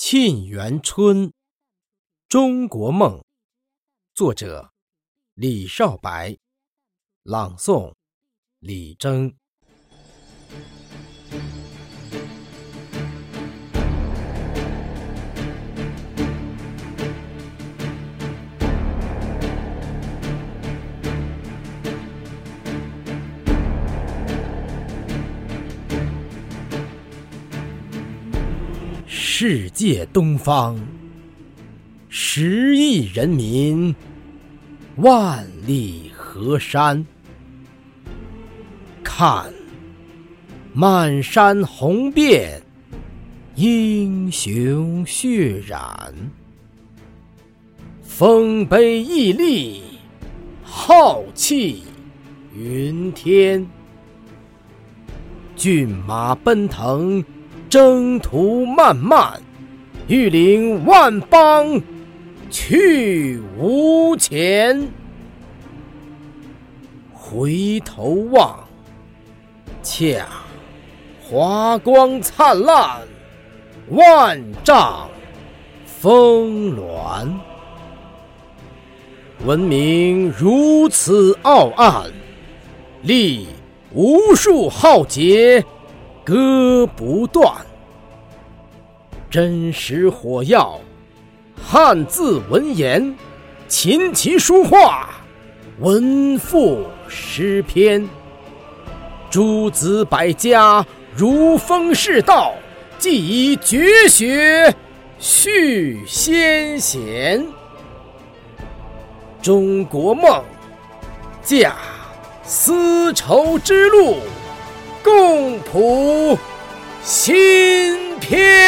沁园春·中国梦，作者李少白，朗诵李征。世界东方，十亿人民，万里河山。看，满山红遍，英雄血染。丰碑屹立，浩气云天。骏马奔腾。征途漫漫，欲领万邦去无前。回头望，恰华光灿烂，万丈峰峦。文明如此傲岸，历无数浩劫。割不断，真实火药，汉字文言，琴棋书画，文赋诗篇，诸子百家如风世道，既以绝学续先贤。中国梦，驾丝绸之路。共谱新篇。